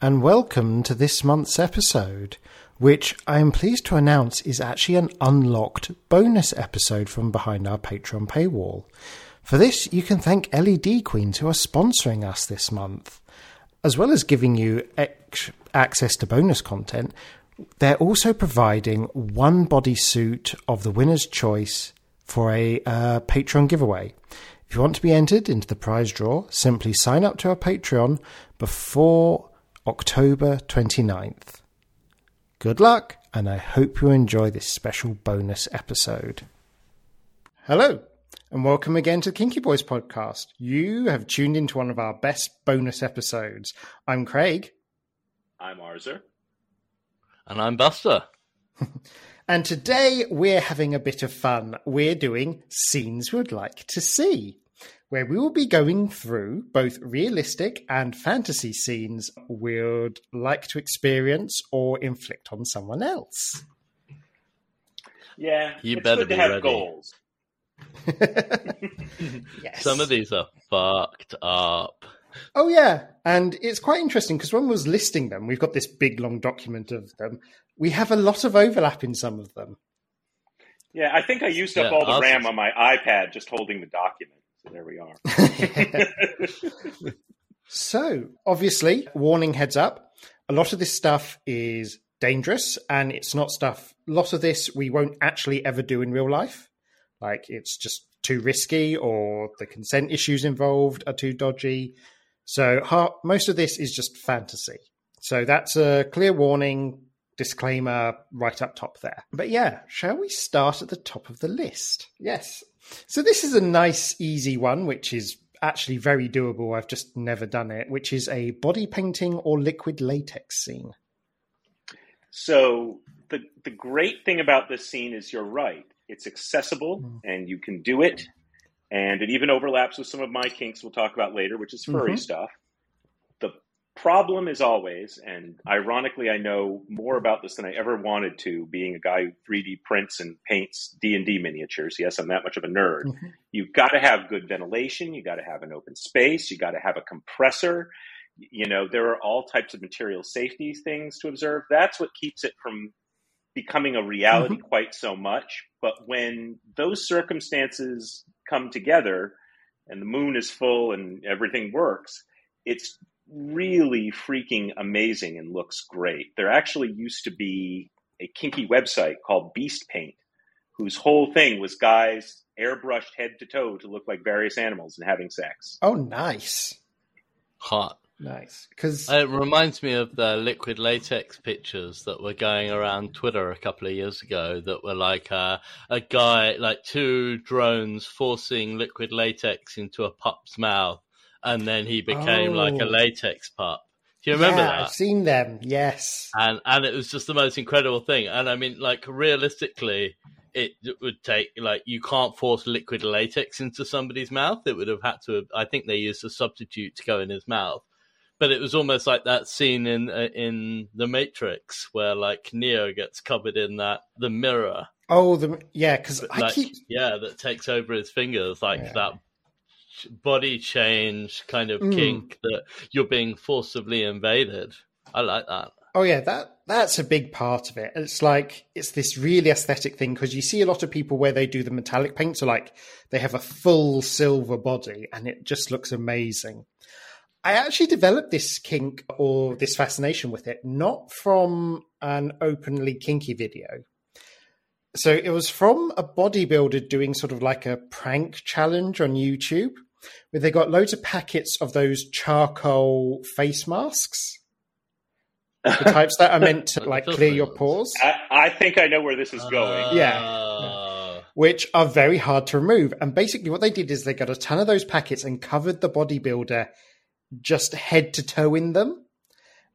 and welcome to this month's episode, which I am pleased to announce is actually an unlocked bonus episode from behind our Patreon paywall. For this, you can thank LED Queens who are sponsoring us this month. As well as giving you ex- access to bonus content, they're also providing one bodysuit of the winner's choice for a uh, Patreon giveaway. If you want to be entered into the prize draw, simply sign up to our Patreon before October 29th. Good luck, and I hope you enjoy this special bonus episode. Hello, and welcome again to the Kinky Boys podcast. You have tuned into one of our best bonus episodes. I'm Craig. I'm Arzer. And I'm Buster. And today we're having a bit of fun. We're doing Scenes We'd Like to See, where we will be going through both realistic and fantasy scenes we'd like to experience or inflict on someone else. Yeah, You it's better good to be have ready. goals. yes. Some of these are fucked up. Oh yeah, and it's quite interesting because when we was listing them, we've got this big long document of them. We have a lot of overlap in some of them. Yeah, I think I used up Yeah, all the. RAM on my iPad just holding the document. So there we are. So, obviously, warning heads up. A lot of this stuff is dangerous and it's not stuff, a lot of this we won't actually ever do in real life. Like, it's just too risky or the consent issues involved are too dodgy. So, ha- most of this is just fantasy. So, that's a clear warning, disclaimer right up top there. But yeah, shall we start at the top of the list? Yes. So, this is a nice, easy one, which is actually very doable. I've just never done it, which is a body painting or liquid latex scene. so the the great thing about this scene is you're right. It's accessible Mm. and you can do it. And it even overlaps with some of my kinks we'll talk about later, which is furry Mhm. stuff. The problem is always, and ironically, I know more about this than I ever wanted to, being a guy who 3D prints and paints D and D miniatures. Yes, I'm that much of a nerd. Mhm. You've got to have good ventilation. You got to have an open space. You got to have a compressor. You know, there are all types of material safety things to observe. That's what keeps it from becoming a reality quite so much. But when those circumstances come together and the moon is full and everything works, it's really freaking amazing and looks great. There actually used to be a kinky website called Beast Paint, whose whole thing was guys airbrushed head to toe to look like various animals and having sex. Oh, nice. Hot. Nice. Because, It reminds me of the liquid latex pictures that were going around Twitter a couple of years ago that were like uh, a guy, like two drones forcing liquid latex into a pup's mouth, and then he became like a Oh. latex pup. Do you remember yeah, that? I've seen them. Yes. and and it was just the most incredible thing. And I mean, like realistically, it would take like you can't force liquid latex into somebody's mouth. It would have had to. Have, I think they used a substitute to go in his mouth. But it was almost like that scene in uh, in the Matrix where like Neo gets covered in that the mirror, Oh, the yeah. Because I like, keep yeah, that takes over his fingers, like Yeah. that body change kind of Mm. kink that you're being forcibly invaded. I like that. Oh yeah, that that's a big part of it. It's like it's this really aesthetic thing because you see a lot of people where they do the metallic paint, so like they have a full silver body and it just looks amazing. I actually developed this kink or this fascination with it not from an openly kinky video. So it was from a bodybuilder doing sort of like a prank challenge on YouTube where they got loads of packets of those charcoal face masks the types that are meant to like clear your pores, I, I think I know where this is going. Yeah. Oh. which are very hard to remove. And basically, what they did is they got a ton of those packets and covered the bodybuilder just head to toe in them.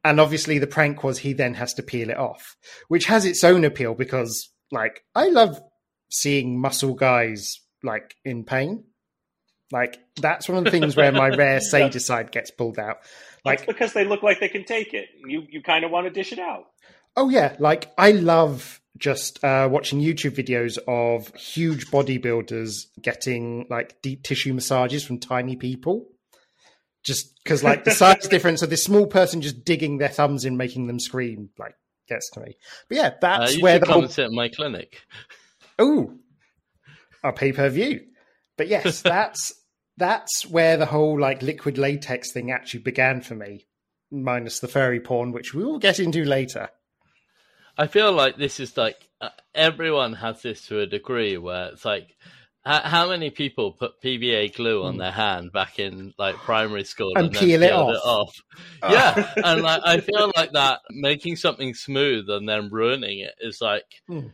And obviously, the prank was he then has to peel it off, which has its own appeal because, like, I love seeing muscle guys like in pain. Like that's one of the things where my rare sadicide gets pulled out. Like Like because they look like they can take it. You you kind of want to dish it out. Oh yeah, like I love just uh, watching YouTube videos of huge bodybuilders getting like deep tissue massages from tiny people. just because like the size difference of this small person just digging their thumbs in, making them scream, like gets to me. But yeah, Uh, that's you where should the come whole and sit at my clinic. oh, a pay per view. But yes, that's that's where the whole like liquid latex thing actually began for me, minus the furry porn, which we will get into later. I feel like this is like uh, everyone has this to a degree where it's like how, how many people put PVA glue on their hand back in like primary school Hmm. And then peel it peeled off. Yeah, and like I feel like that making something smooth and then ruining it is like Hmm.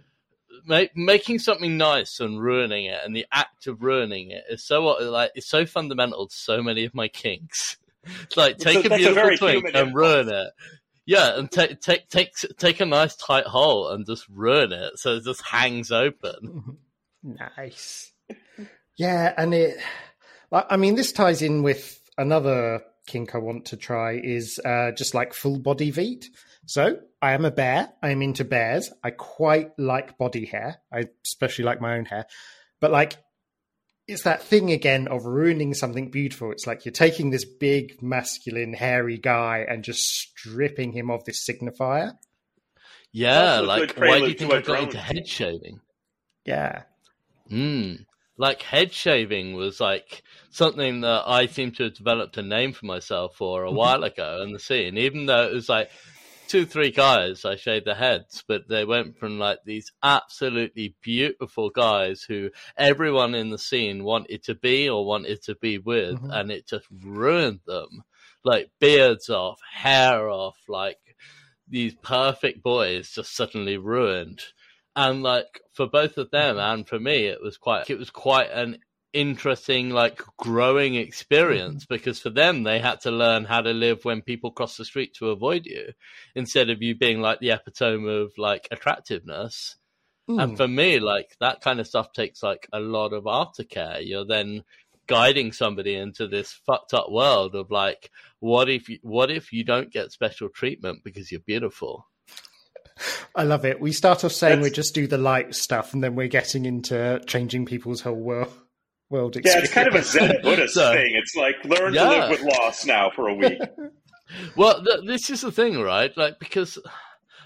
Ma- making something nice and ruining it, and the act of ruining it is so like it's so fundamental to so many of my kinks. It's like take a- a, that's a beautiful very twink and ruin it. Yeah, and take take take take a nice tight hole and just ruin it so it just hangs open. Nice. Yeah, and it. like, I mean, this ties in with another kink I want to try is uh, just like full body Veet. So I am a bear. I am into bears. I quite like body hair. I especially like my own hair. But like, it's that thing again of ruining something beautiful. It's like you're taking this big, masculine, hairy guy and just stripping him of this signifier. Yeah, like why do you think I got into head shaving? Yeah. Mm. Like head shaving was like something that I seem to have developed a name for myself for a while ago in the scene, even though it was like two, three guys I shaved their heads, but they went from like these absolutely beautiful guys who everyone in the scene wanted to be or wanted to be with, Mhm. and it just ruined them. Like beards off, hair off, like these perfect boys just suddenly ruined and like for both of them and for me it was quite it was quite an interesting like growing experience because for them they had to learn how to live when people cross the street to avoid you instead of you being like the epitome of like attractiveness. Mm. and for me like that kind of stuff takes like a lot of aftercare. You're then guiding somebody into this fucked up world of like what if you, what if you don't get special treatment because you're beautiful? I love it. We start off saying we just do the light stuff, and then we're getting into changing people's whole world world Yeah, it's kind of a Zen Buddhist So- thing. It's like learn Yeah. to live with loss now for a week. Well, th- this is the thing, right? Like, because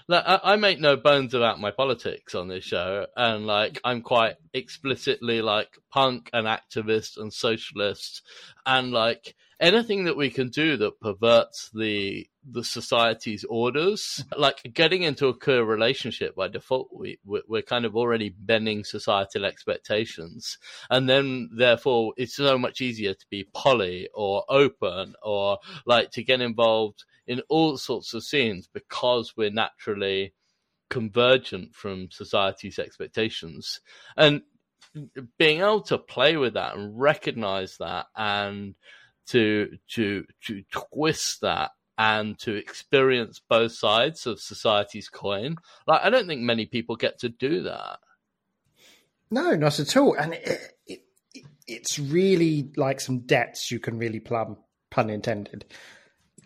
like, I-, I make no bones about my politics on this show, and like, I'm quite explicitly like punk and activist and socialist, and like anything that we can do that perverts the the society's orders, mm-hmm. like getting into a queer relationship by default, we we- we're kind of already bending societal expectations, and then therefore it's so much easier to be poly or open or like to get involved in all sorts of scenes because we're naturally convergent from society's expectations. And being able to play with that and recognize that and to to to twist that and to experience both sides of society's coin like i don't think many people get to do that no, not at all. And it, it, it, it's really like some depths you can really plumb, pun intended.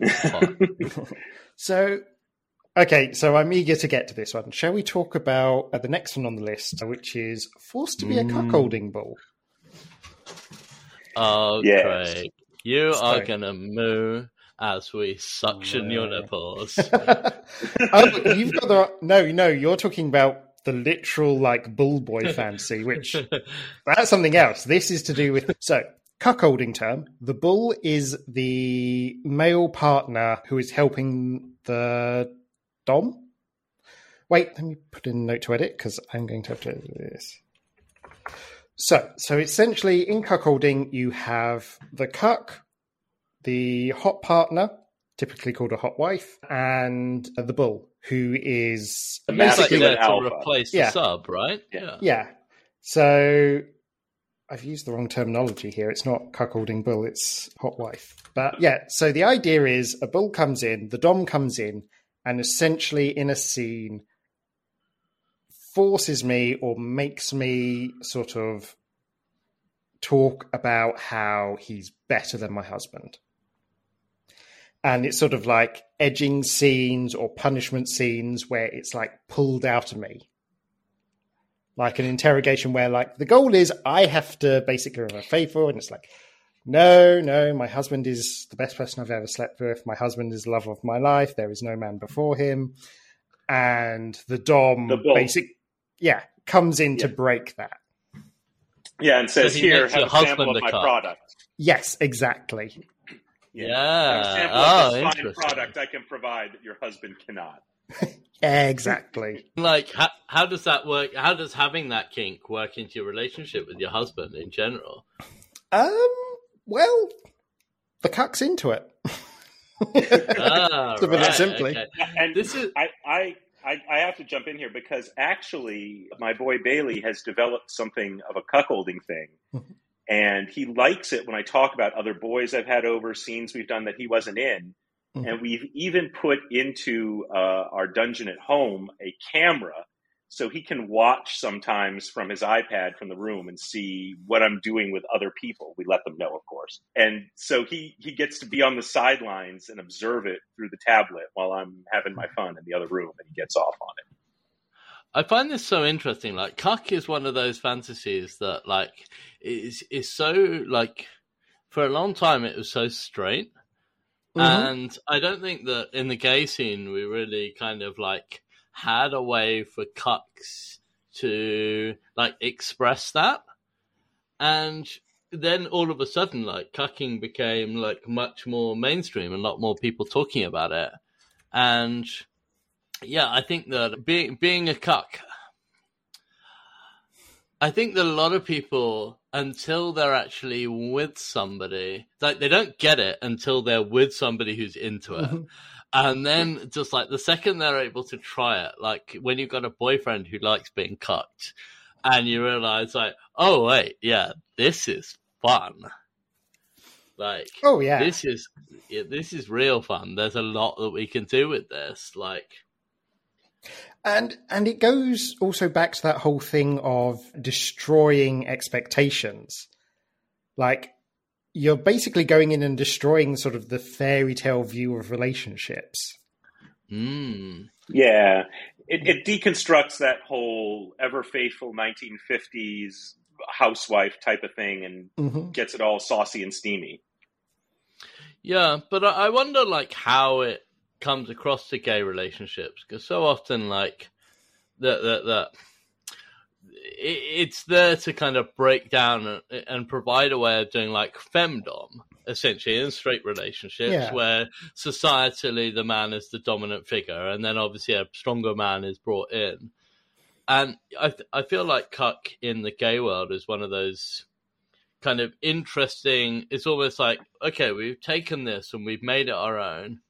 So, okay, so I'm eager to get to this one. Shall we talk about uh, the next one on the list, which is forced to be a Mm. cuckolding bull? oh Yes. Craig, you are gonna moo as we suction your nipples oh, you've got the no, no. You're talking about the literal like bull boy fancy, which that's something else. This is to do with so cuckolding term. The bull is the male partner who is helping the dom. Wait, let me put in a note to edit because I'm going to have to do this. So, so essentially, in cuckolding, you have the cuck, the hot partner, typically called a hot wife, and the bull, who is The It's like there to alpha. replace Yeah. the sub, right? Yeah. Yeah. So I've used the wrong terminology here. It's not cuckolding bull, it's hot wife. But yeah, so the idea is a bull comes in, the dom comes in, and essentially in a scene forces me or makes me sort of talk about how he's better than my husband. And it's sort of like edging scenes or punishment scenes where it's like pulled out of me like an interrogation where like the goal is I have to basically remain faithful, and it's like no, no, my husband is the best person I've ever slept with. My husband is the love of my life. There is no man before him. And the Dom The basic yeah, comes in to break that. Yeah, and says, So he "Here, have your a sample husband of my cuck. product." Yes, exactly. Yeah. Have a sample Oh, of this fine interesting. product I can provide that your husband cannot. Exactly. Like, how, how does that work? How does having that kink work into your relationship with your husband in general? um well the cuck's into it. Ah, To put it right, simply. okay. And This is I, I, I, I have to jump in here because actually, my boy Bailey has developed something of a cuckolding thing. Mhm. and he likes it when I talk about other boys I've had over, scenes we've done that he wasn't in. Mhm. And we've even put into uh, our dungeon at home a camera so he can watch sometimes from his iPad from the room and see what I'm doing with other people. We let them know, of course. And so he, he gets to be on the sidelines and observe it through the tablet while I'm having my fun in the other room and he gets off on it. I find this so interesting. Like, cuck is one of those fantasies that, like, is is so like for a long time it was so straight, Mhm. and I don't think that in the gay scene we really kind of like had a way for cucks to like express that, and then all of a sudden, like, cucking became like much more mainstream, and a lot more people talking about it, and yeah, I think that being being a cuck, I think that a lot of people, until they're actually with somebody, like they don't get it until they're with somebody who's into it. Mm-hmm. And then just like the second they're able to try it, like when you've got a boyfriend who likes being cucked and you realize like, oh wait, yeah, this is fun. Like Oh yeah. this is yeah, this is real fun. There's a lot that we can do with this. Like And and it goes also back to that whole thing of destroying expectations. Like you're basically going in and destroying sort of the fairy tale view of relationships. mm, Yeah, it, it deconstructs that whole ever faithful 1950s housewife type of thing and hmm gets it all saucy and steamy. Yeah, but I I wonder like how it comes across to gay relationships because so often like that that that it, it's there to kind of break down and, provide a way of doing like femdom essentially in straight relationships Yeah. where societally the man is the dominant figure and then obviously a stronger man is brought in and I th- I feel like cuck in the gay world is one of those kind of interesting. It's almost like, okay, we've taken this and we've made it our own,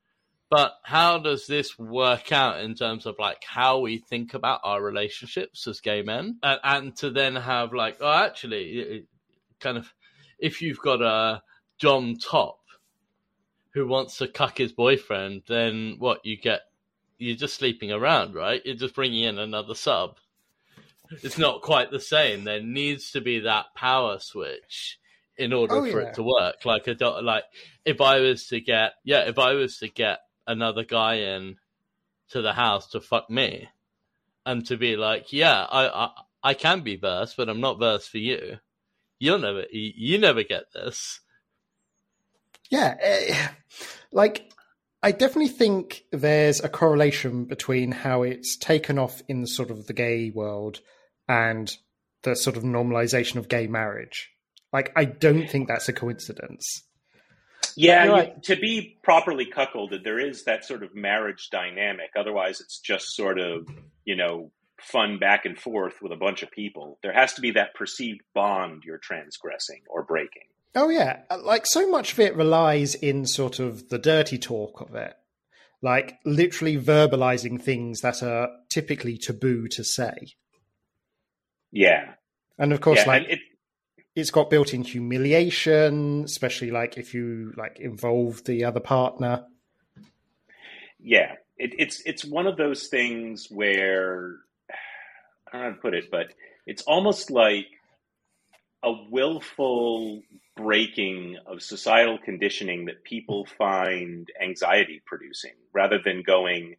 but how does this work out in terms of like how we think about our relationships as gay men? And, and to then have like, oh, actually, it- kind of, if you've got a Dom top who wants to cuck his boyfriend, then what you get? You're just sleeping around, right? You're just bringing in another sub it's not quite the same. There needs to be that power switch in order Oh, for yeah. it to work. Like a like if I was to get yeah, if I was to get another guy in to the house to fuck me, and to be like, yeah, I I, I can be verse, but I'm not verse for you. You'll never you, never get this. Yeah, eh, like I definitely think there's a correlation between how it's taken off in the sort of the gay world and the sort of normalization of gay marriage. Like I don't think that's a coincidence. Yeah, right. to be properly cuckolded, there is that sort of marriage dynamic. Otherwise, it's just sort of, you know, fun back and forth with a bunch of people. There has to be that perceived bond you're transgressing or breaking. Oh yeah, uh, like so much of it relies in sort of the dirty talk of it. Like literally verbalizing things that are typically taboo to say. Yeah. And of course yeah, like it, it's got built-in humiliation, especially like if you like involve the other partner. yeah, it, it's it's one of those things where I don't know how to put it, but it's almost like a willful breaking of societal conditioning that people find anxiety producing, rather than going,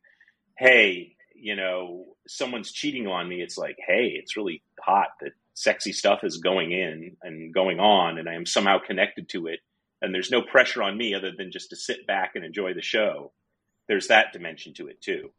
"Hey, you know, someone's cheating on me." It's like, "Hey, it's really hot that sexy stuff is going in and going on, and I am somehow connected to it, and there's no pressure on me other than just to sit back and enjoy the show. There's that dimension to it too.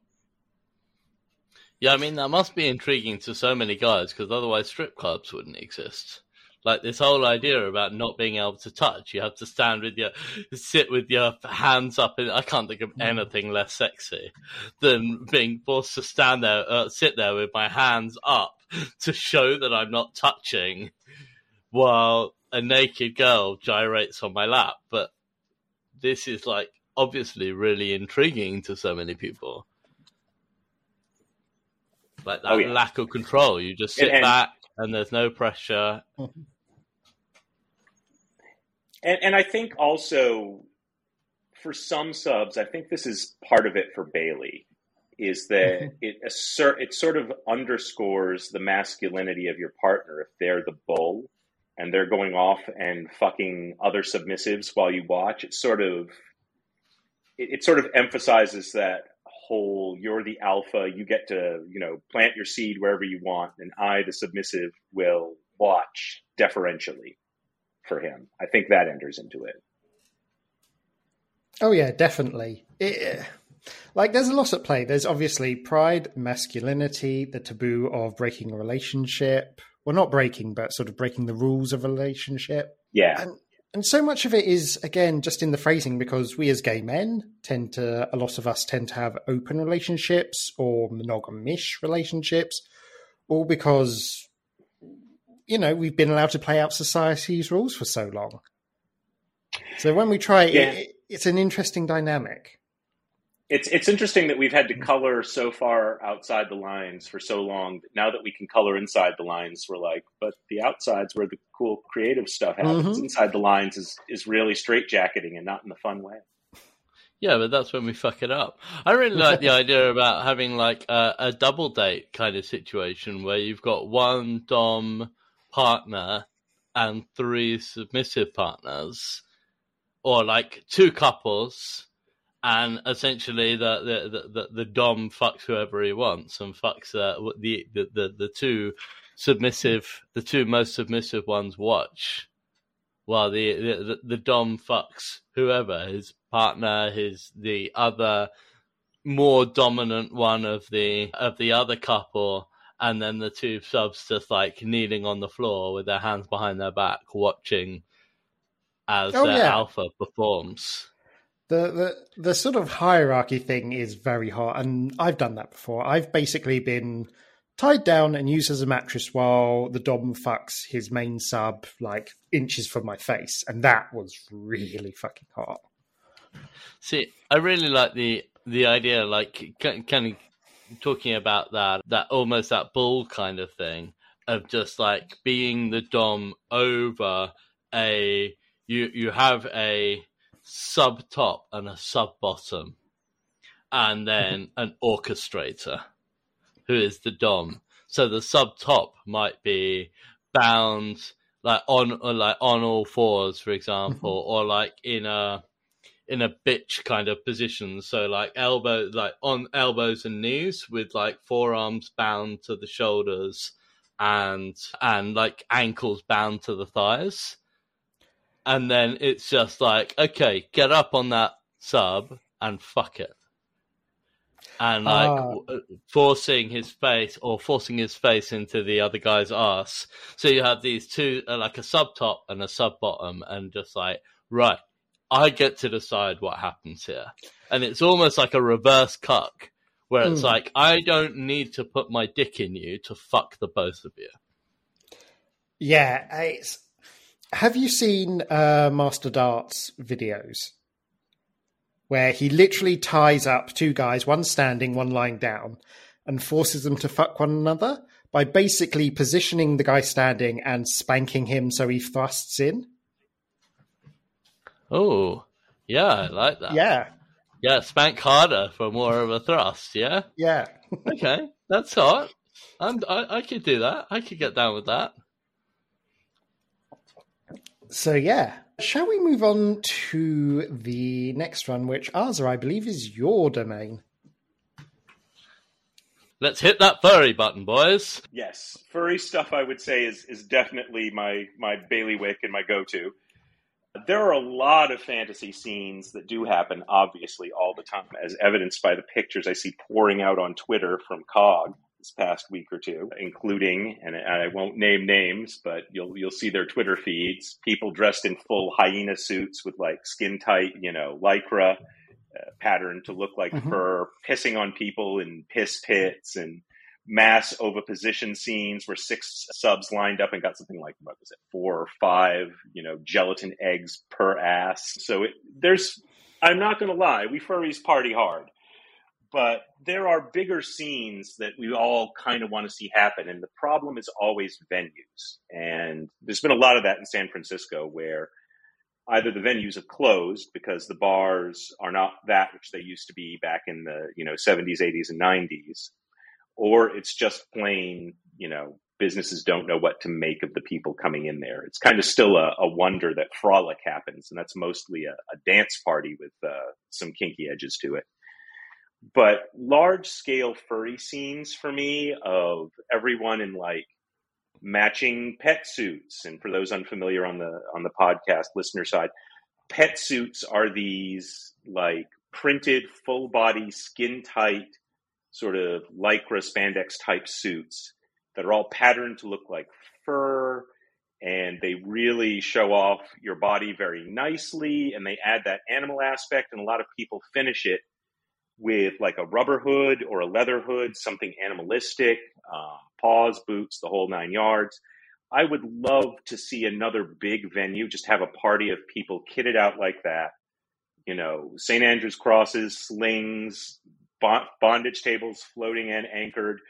Yeah, I mean that must be intriguing to so many guys because otherwise strip clubs wouldn't exist. Like this whole idea about not being able to touch, you have to stand with your, sit with your hands up. And I can't think of Hmm. anything less sexy than being forced to stand there, uh, sit there with my hands up to show that I'm not touching, while a naked girl gyrates on my lap. But this is like obviously really intriguing to so many people. Like that Oh, yeah. lack of control. You just sit And- and- back and there's no pressure. And, and I think also for some subs, I think this is part of it for Bailey, is that mm-hmm. it assert it sort of underscores the masculinity of your partner if they're the bull and they're going off and fucking other submissives while you watch. It sort of it, it sort of emphasizes that whole you're the alpha, you get to, you know, plant your seed wherever you want, and I, the submissive, will watch deferentially for him. I think that enters into it. Oh yeah, definitely. It, uh, like there's a lot at play. There's obviously pride, masculinity, the taboo of breaking a relationship. Well, not breaking, but sort of breaking the rules of a relationship. Yeah. And and so much of it is again just in the phrasing because we as gay men tend to a lot of us tend to have open relationships or monogamish relationships, all because you know we've been allowed to play out society's rules for so long. So when we try, Yeah. it, it's an interesting dynamic. It's it's interesting that we've had to color so far outside the lines for so long. that Now that we can color inside the lines, we're like, but the outside's where the cool creative stuff happens. Mhm. Inside the lines is is really straitjacketing and not in the fun way. Yeah, but that's when we fuck it up. I really like the idea about having like a, a double date kind of situation where you've got one dom partner and three submissive partners, or like two couples, and essentially the the the, the, dom fucks whoever he wants and fucks uh, the, the the the two submissive, the two most submissive ones watch while the, the the dom fucks whoever his partner his the other more dominant one of the of the other couple and then the two subs just like kneeling on the floor with their hands behind their back watching as Oh, their yeah. alpha performs The, the the sort of hierarchy thing is very hot, and I've done that before. I've basically been tied down and used as a mattress while the dom fucks his main sub like inches from my face, and that was really fucking hot. See, I really like the the idea, like kind of talking about that that almost that bull kind of thing of just like being the dom over a you you have a sub top and a sub bottom, and then an orchestrator who is the dom. So the sub top might be bound like on or like on all fours, for example, mm-hmm. or like in a in a bitch kind of position. So like elbow, like on elbows and knees with like forearms bound to the shoulders and and like ankles bound to the thighs. And then it's just like, okay, get up on that sub and fuck it. And like w- forcing his face or forcing his face into the other guy's ass. So you have these two, uh, like a sub top and a sub bottom, and just like, right, I get to decide what happens here. And it's almost like a reverse cuck, where it's Mm. like, I don't need to put my dick in you to fuck the both of you. Yeah, it's. Have you seen uh, Master Dart's videos where he literally ties up two guys, one standing, one lying down, and forces them to fuck one another by basically positioning the guy standing and spanking him so he thrusts in? Oh, yeah, I like that. Yeah, Yeah, spank harder for more of a thrust, yeah? yeah. Okay, that's hot. I'm, I, I could do that. I could get down with that. So yeah, shall we move on to the next one, which Arza, I believe, is your domain. Let's hit that furry button, boys. Yes, furry stuff I would say is is definitely my my bailiwick and my go to. There are a lot of fantasy scenes that do happen, obviously, all the time, as evidenced by the pictures I see pouring out on Twitter from COG this past week or two, including, and I won't name names, but you'll you'll see their Twitter feeds, people dressed in full hyena suits with like skin tight, you know, lycra uh, pattern to look like mm-hmm. fur, pissing on people in piss pits and mass oviposition scenes where six subs lined up and got something like what was it four or five you know gelatin eggs per ass. So it, there's i'm not going to lie we furries party hard but there are bigger scenes that we all kind of want to see happen and the problem is always venues. And there's been a lot of that in san francisco where either the venues have closed because the bars are not that which they used to be back in the you know 70s 80s and 90s or it's just plain, you know, businesses don't know what to make of the people coming in there. It's kind of still a, a wonder that frolic happens, and that's mostly a, a dance party with uh, some kinky edges to it. But large scale furry scenes for me of everyone in like matching pet suits, and for those unfamiliar on the on the podcast listener side, pet suits are these like printed full body skin tight sort of lycra spandex type suits that are all patterned to look like fur and they really show off your body very nicely and they add that animal aspect and a lot of people finish it with like a rubber hood or a leather hood something animalistic um, paws boots the whole nine yards. I would love to see another big venue just have a party of people kitted out like that. You know st andrew's crosses slings bondage tables floating and anchored,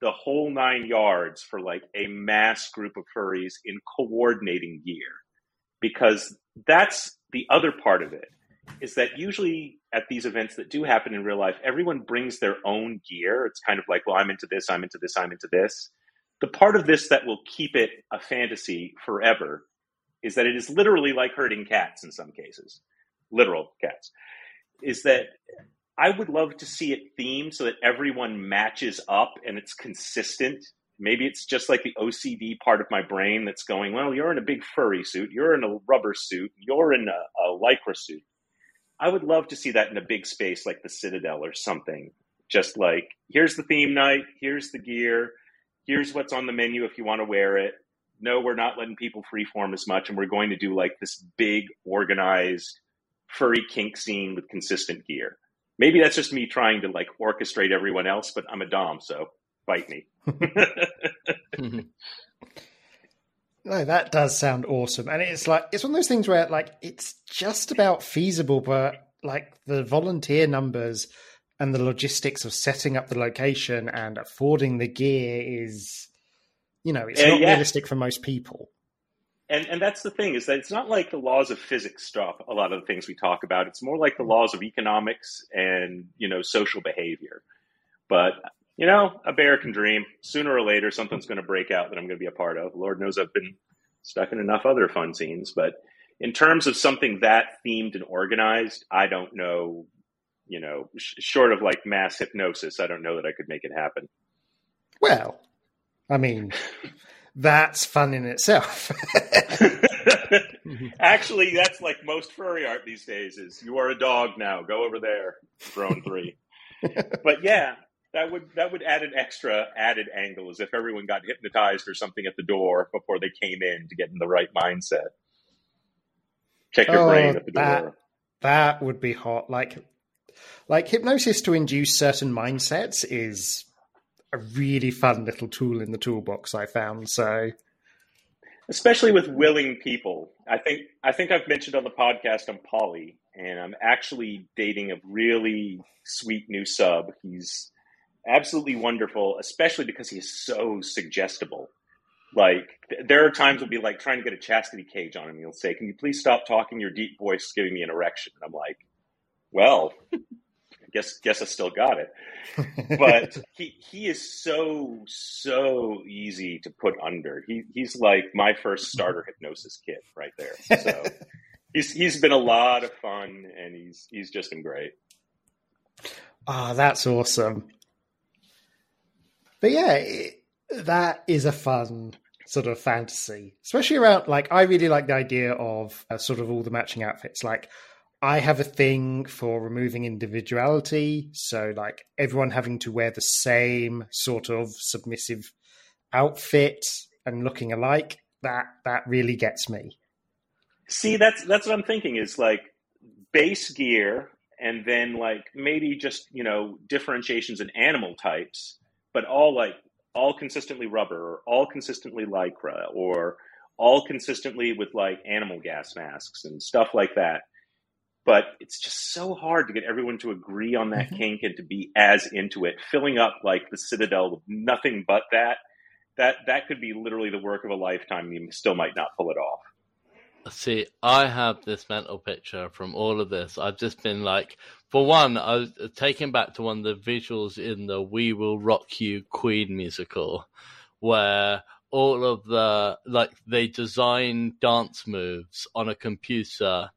the whole nine yards for like a mass group of furries in coordinating gear. Because that's the other part of it is that usually at these events that do happen in real life, everyone brings their own gear. It's kind of like, well, I'm into this, I'm into this, I'm into this. The part of this that will keep it a fantasy forever is that it is literally like herding cats in some cases, literal cats. Is that I would love to see it themed so that everyone matches up and it's consistent. Maybe it's just like the OCD part of my brain that's going, well, you're in a big furry suit, you're in a rubber suit, you're in a, a lycra suit. I would love to see that in a big space like the Citadel or something. Just like, here's the theme night, here's the gear, here's what's on the menu if you want to wear it. No, we're not letting people freeform as much, and we're going to do like this big organized furry kink scene with consistent gear. Maybe that's just me trying to like orchestrate everyone else, but I'm a dom, so bite me. no, that does sound awesome, and it's like it's one of those things where like it's just about feasible, but like the volunteer numbers and the logistics of setting up the location and affording the gear is, you know, it's uh, not yeah. realistic for most people and and that's the thing is that it's not like the laws of physics stop a lot of the things we talk about. It's more like the mm-hmm. laws of economics and you know social behavior. But you know a bear can dream. Sooner or later something's going to break out that i'm going to be a part of. Lord knows i've been stuck in enough other fun scenes. But in terms of something that themed and organized i don't know you know sh- short of like mass hypnosis i don't know that i could make it happen. Well i mean that's fun in itself. Actually, that's like most furry art these days is you are a dog now. Go over there, drone three. but yeah, that would that would add an extra added angle as if everyone got hypnotized or something at the door before they came in to get in the right mindset. Check your oh, brain at the that, door. That would be hot. Like like hypnosis to induce certain mindsets is a really fun little tool in the toolbox I found. So especially with willing people. I think I think I've mentioned on the podcast I'm poly and I'm actually dating a really sweet new sub. He's absolutely wonderful, especially because he's so suggestible. Like there are times we'll be like trying to get a chastity cage on him. He'll say, "Can you please stop talking? Your deep voice is giving me an erection." And I'm like, "Well, guess guess I still got it. But he he is so so easy to put under. He he's like my first starter hypnosis kit right there. So he's he's been a lot of fun and he's he's just been great. Ah, oh, that's awesome. But yeah, it, that is a fun sort of fantasy, especially around like I really like the idea of uh, sort of all the matching outfits. Like I have a thing for removing individuality, so like everyone having to wear the same sort of submissive outfit and looking alike. That that really gets me. See, that's that's what I'm thinking is like base gear and then like maybe just, you know, differentiations in animal types, but all like all consistently rubber or all consistently lycra or all consistently with like animal gas masks and stuff like that. But it's just so hard to get everyone to agree on that mm-hmm. kink and to be as into it. Filling up like the Citadel with nothing but that, that that could be literally the work of a lifetime. You still might not pull it off. See, I have this mental picture from all of this. I've just been like, for one, I was taken back to one of the visuals in the "We Will Rock You" Queen musical, where all of the like they design dance moves on a computer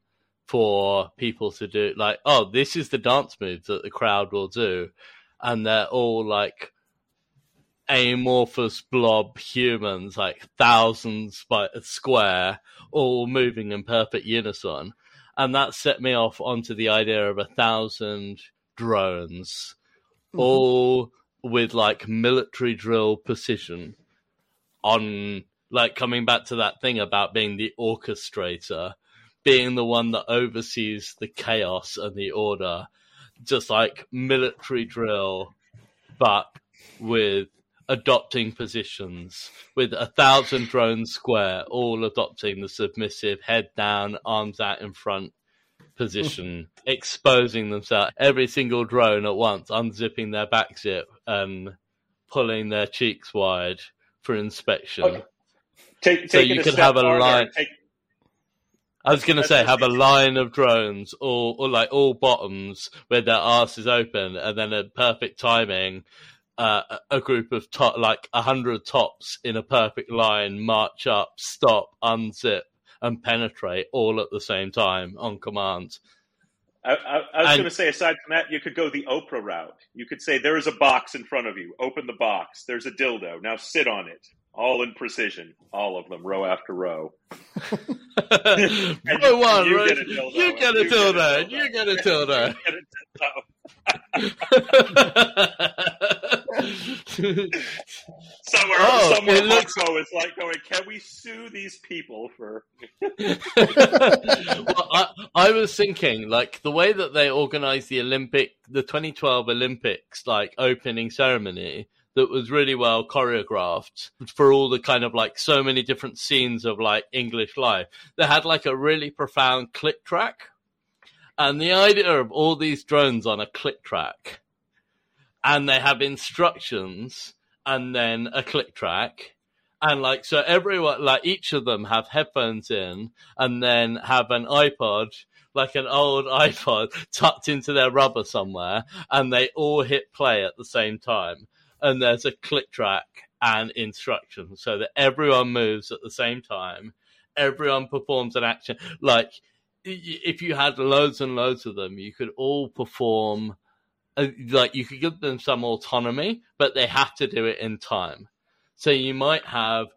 for people to do. Like, oh, this is the dance move that the crowd will do, and they're all like amorphous blob humans, like thousands by square, all moving in perfect unison and that set me off onto the idea of a thousand drones, mm-hmm. all with like military drill precision on like coming back to that thing about being the orchestrator, being the one that oversees the chaos and the order, just like military drill, but with adopting positions with a thousand drones square, all adopting the submissive head down, arms out in front position, exposing themselves. Every single drone at once, unzipping their back zip and pulling their cheeks wide for inspection. Okay. Take, so you could have a line. Take... I was going to say, have a line of drones, all, or like all bottoms, with their asses open, and then a perfect timing uh, a group of top, like a hundred tops in a perfect line march up, stop, unzip, and penetrate all at the same time on command. I, I, I was going to say, aside from that, you could go the Oprah route. You could say, there is a box in front of you. Open the box. There's a dildo. Now sit on it. All in precision. All of them, row after row. row one, you, Get you get a dildo. You get a dildo. somewhere, oh, somewhere, looks... is like going. Can we sue these people for? well, I, I was thinking, like the way that they organized the Olympic, the 2012 Olympics, like opening ceremony, that was really well choreographed for all the kind of like so many different scenes of like English life. They had like a really profound click track. And the idea of all these drones on a click track and they have instructions and then a click track and like so everyone like each of them have headphones in and then have an ipod like an old ipod tucked into their rubber somewhere and they all hit play at the same time and there's a click track and instructions so that everyone moves at the same time everyone performs an action like if you had loads and loads of them you could all perform uh, like you could give them some autonomy, but they have to do it in time. So you might have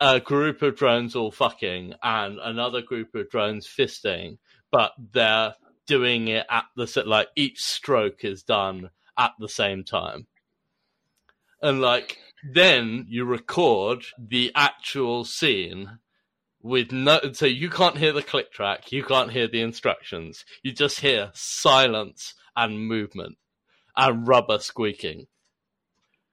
a group of drones all fucking and another group of drones fisting, but they're doing it at the like each stroke is done at the same time. And like then you record the actual scene with no so you can't hear the click track, you can't hear the instructions. You just hear silence and movement and rubber squeaking.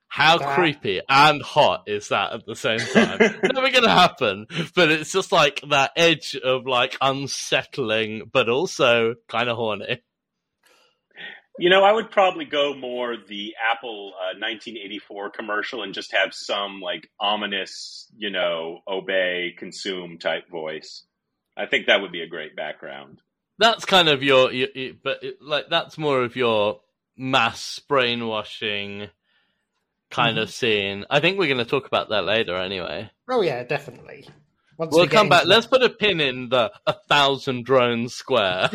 How that... creepy and hot is that at the same time? Never gonna happen, but it's just like that edge of like unsettling, but also kind of horny. You know, I would probably go more the Apple uh, 1984 commercial and just have some like ominous, you know, obey, consume type voice. I think that would be a great background. That's kind of your, your, your but it, like that's more of your mass brainwashing kind mm-hmm. of scene. I think we're going to talk about that later anyway. Oh yeah, definitely. Once we'll we come back. Let's put a pin in the a thousand drones square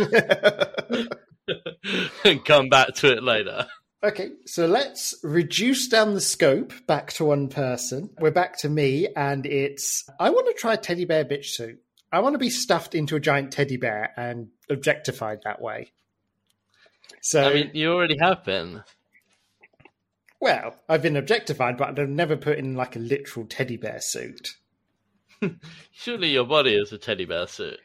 and come back to it later. Okay, so let's reduce down the scope back to one person. We're back to me, and it's I want to try a teddy bear bitch suit. I want to be stuffed into a giant teddy bear and objectified that way. So I mean, you already have been. Well, I've been objectified, but I've never put in like a literal teddy bear suit. Surely your body is a teddy bear suit.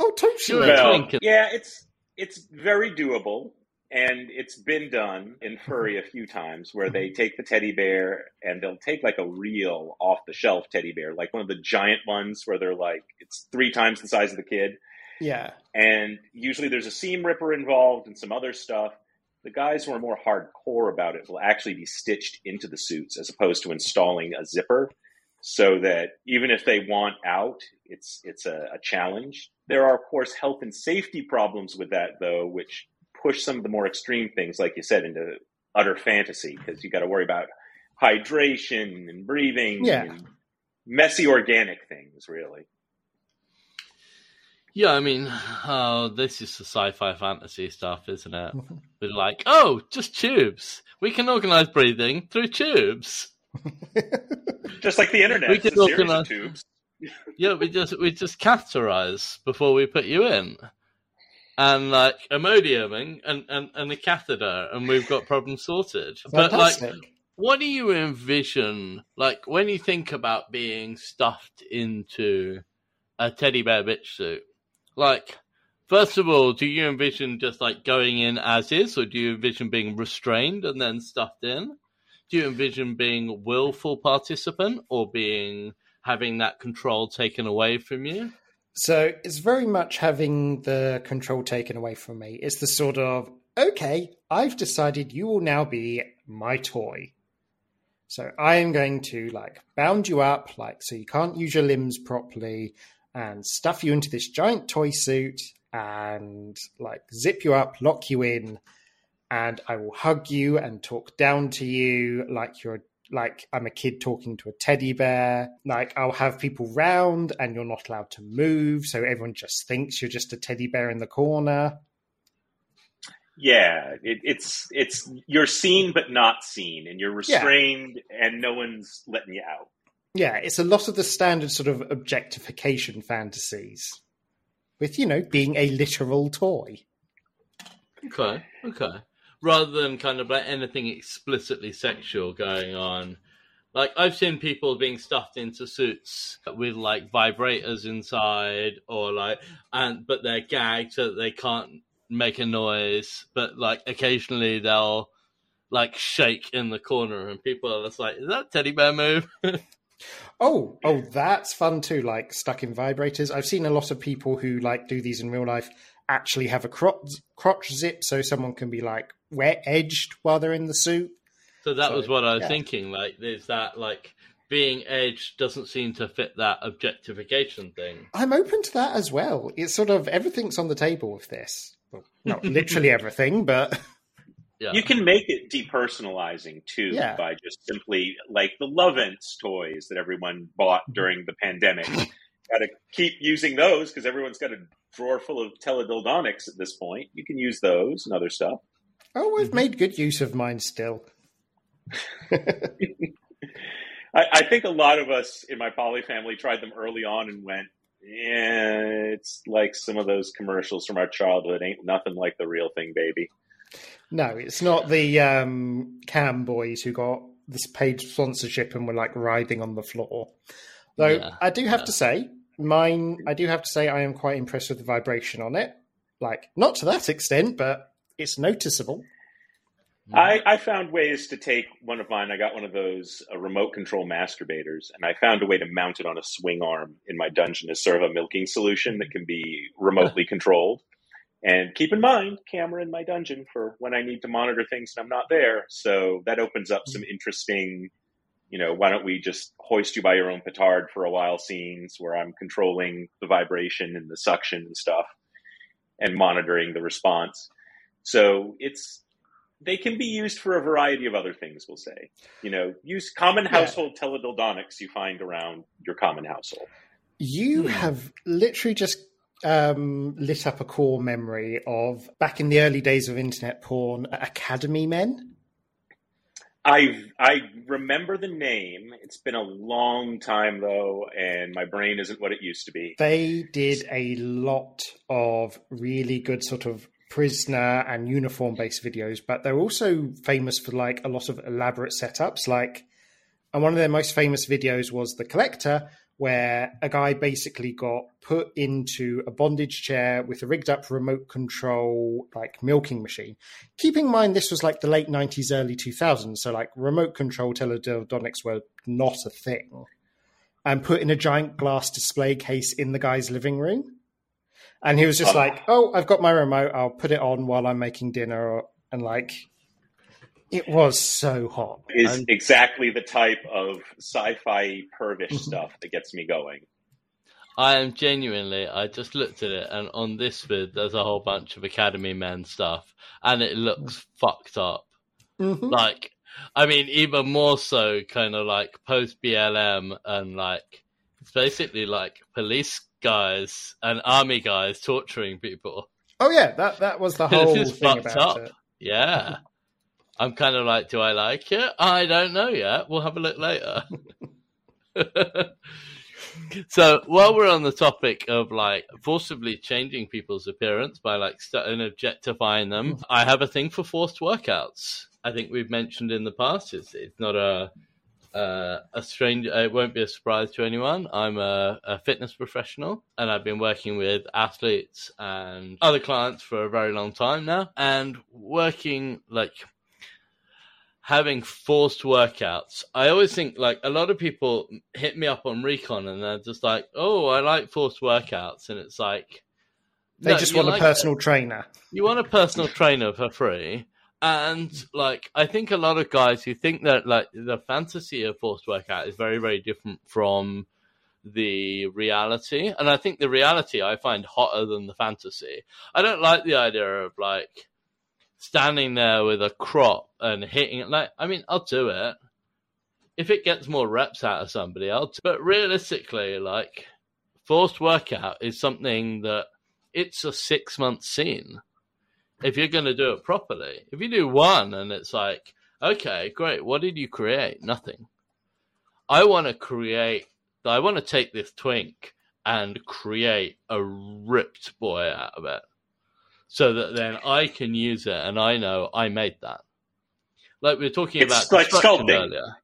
Oh, totally. Sure. Well, Twink. yeah, it's it's very doable, and it's been done in furry a few times where they mm-hmm. take the teddy bear and they'll take like a real off the shelf teddy bear, like one of the giant ones where they're like it's three times the size of the kid, Yeah. and usually there's a seam ripper involved and some other stuff. The guys who are more hardcore about it will actually be stitched into the suits as opposed to installing a zipper, so that even if they want out, it's it's a, a challenge. There are of course health and safety problems with that though, which push some of the more extreme things, like you said, into utter fantasy because you got to worry about hydration and breathing Yeah. and messy organic things, really. Yeah, I mean, oh, this is the sci-fi fantasy stuff, isn't it? We're like, oh, just tubes. We can organize breathing through tubes. Just like the internet, We it's a could series of organize- tubes. Yeah, we just we just catheterize before we put you in, and like Imodiuming and, and and a catheter, and we've got problems sorted. But like, what do you envision like when you think about being stuffed into a teddy bear bitch suit? Like first of all do you envision just like going in as is or do you envision being restrained and then stuffed in you envision being willful participant or being having that control taken away from you So it's very much having the control taken away from me. It's the sort of, okay, I've decided you will now be my toy. So I am going to like bound you up, like so you can't use your limbs properly, and stuff you into this giant toy suit and like zip you up, lock you in, and I will hug you and talk down to you like you're like I'm a kid talking to a teddy bear. Like I'll have people round and you're not allowed to move, so everyone just thinks you're just a teddy bear in the corner. Yeah, it, it's it's you're seen but not seen, and you're Yeah. restrained, and no one's letting you out. Yeah, it's a lot of the standard sort of objectification fantasies. With, you know, being a literal toy. okay okay rather than kind of like anything explicitly sexual going on like I've seen people being stuffed into suits with like vibrators inside, or like, and but they're gagged so that they can't make a noise. But like occasionally they'll like shake in the corner, and people are just like, "Is that teddy bear move?" Oh, oh, that's fun too. Like stuck in vibrators. I've seen a lot of people who like do these in real life actually have a crotch, crotch zip so someone can be like wet edged while they're in the suit. so that So, was what I was yeah. thinking. Like, is that like being edged doesn't seem to fit that objectification thing? I'm open to that as well. It's sort of everything's on the table with this. Well, not literally everything, but Yeah, You can make it depersonalizing too Yeah. by just simply like the Lovense toys that everyone bought during the pandemic. got to keep using those because everyone's got a drawer full of teledildonics at this point. You can use those and other stuff. oh, I've made good use of mine still. I, I think a lot of us in my poly family tried them early on and went, yeah, it's like some of those commercials from our childhood. Ain't nothing like the real thing, baby. No, it's not the um, cam boys who got this paid sponsorship and were like writhing on the floor. Though Yeah, I do have yeah. to say, mine, I do have to say, I am quite impressed with the vibration on it. Like, not to that extent, but it's noticeable. I, I found ways to take one of mine. I got one of those uh, remote control masturbators, and I found a way to mount it on a swing arm in my dungeon to serve a milking solution that can be remotely controlled. And keep in mind, camera in my dungeon for when I need to monitor things and I'm not there. So that opens up some interesting, you know, why don't we just hoist you by your own petard for a while scenes where I'm controlling the vibration and the suction and stuff and monitoring the response. So it's they can be used for a variety of other things. We'll say, you know, use common household teledildonics you find around your common household. You Hmm. have literally just um, lit up a core memory of back in the early days of internet porn, Academy Men. I I remember the name. It's been a long time though, and my brain isn't what it used to be. They did a lot of really good sort of prisoner and uniform based videos, but they're also famous for like a lot of elaborate setups. Like, and one of their most famous videos was The Collector, where a guy basically got put into a bondage chair with a rigged up remote control like milking machine. Keeping in mind this was like the late 90s, early 2000s, so like remote control teledildonics were not a thing. And put in a giant glass display case in the guy's living room. And he was just Oh. like, "Oh, I've got my remote. I'll put it on while I'm making dinner." And like, it was so hot. Is And- exactly the type of sci-fi pervish Mhm. stuff that gets me going. I am genuinely. I just looked at it, and on this vid, there's a whole bunch of Academy Men stuff, and it looks fucked up. Mhm. Like, I mean, even more so, kind of like post BLM, and like it's basically like police guys and army guys torturing people. Oh yeah, that that was the whole This is thing fucked about up. it. Yeah. I'm kind of like, do I like it? I don't know yet. We'll have a look later. so while we're on the topic of like forcibly changing people's appearance by like and objectifying them, I have a thing for forced workouts. I think we've mentioned in the past. It's it's not a uh, a strange. It won't be a surprise to anyone. I'm a, a fitness professional, and I've been working with athletes and other clients for a very long time now, and working like having forced workouts. I always think like a lot of people hit me up on Recon, and they're just like, "Oh, I like forced workouts," and it's like. They no, just want like a personal trainer. you want a personal trainer for free and like i think a lot of guys who think that like the fantasy of forced workout is very very different from the reality and i think the reality i find hotter than the fantasy i don't like the idea of like standing there with a crop and hitting it like i mean i'll do it if it gets more reps out of somebody else but realistically like forced workout is something that it's a six month scene if you're going to do it properly. If you do one and it's like, okay, great, what did you create? Nothing. I want to create, I want to take this twink and create a ripped boy out of it so that then I can use it and I know I made that. Like we were talking It's about like sculpting. earlier.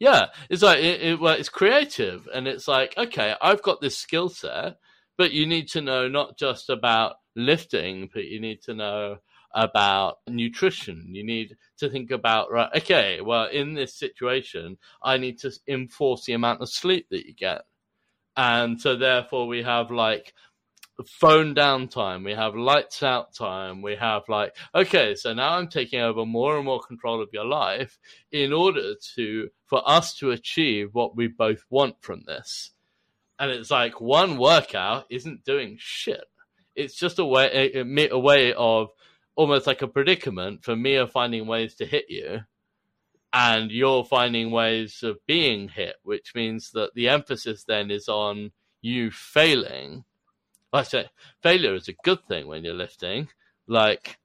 Yeah, it's like it, it, well, it's creative, and it's like okay, I've got this skill set, but you need to know not just about lifting, but you need to know about nutrition. You need to think about right. Okay, well, in this situation, I need to enforce the amount of sleep that you get, and so therefore we have like phone down time. We have lights out time. We have like okay so now i'm taking over more and more control of your life in order to for us to achieve what we both want from this. And it's like one workout isn't doing shit. It's just a way a, a- a way of almost like a predicament for me of finding ways to hit you and you're finding ways of being hit which means that the emphasis then is on you failing I say failure is a good thing when you're lifting. Like,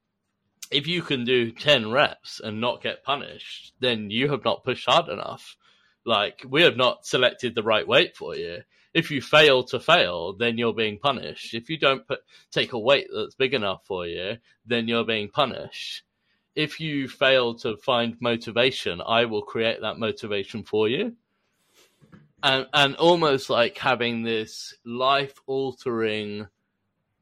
if you can do 10 reps and not get punished, then you have not pushed hard enough. Like, we have not selected the right weight for you. If you fail to fail, then you're being punished. If you don't put, take a weight that's big enough for you, then you're being punished. If you fail to find motivation, I will create that motivation for you and and almost like having this life altering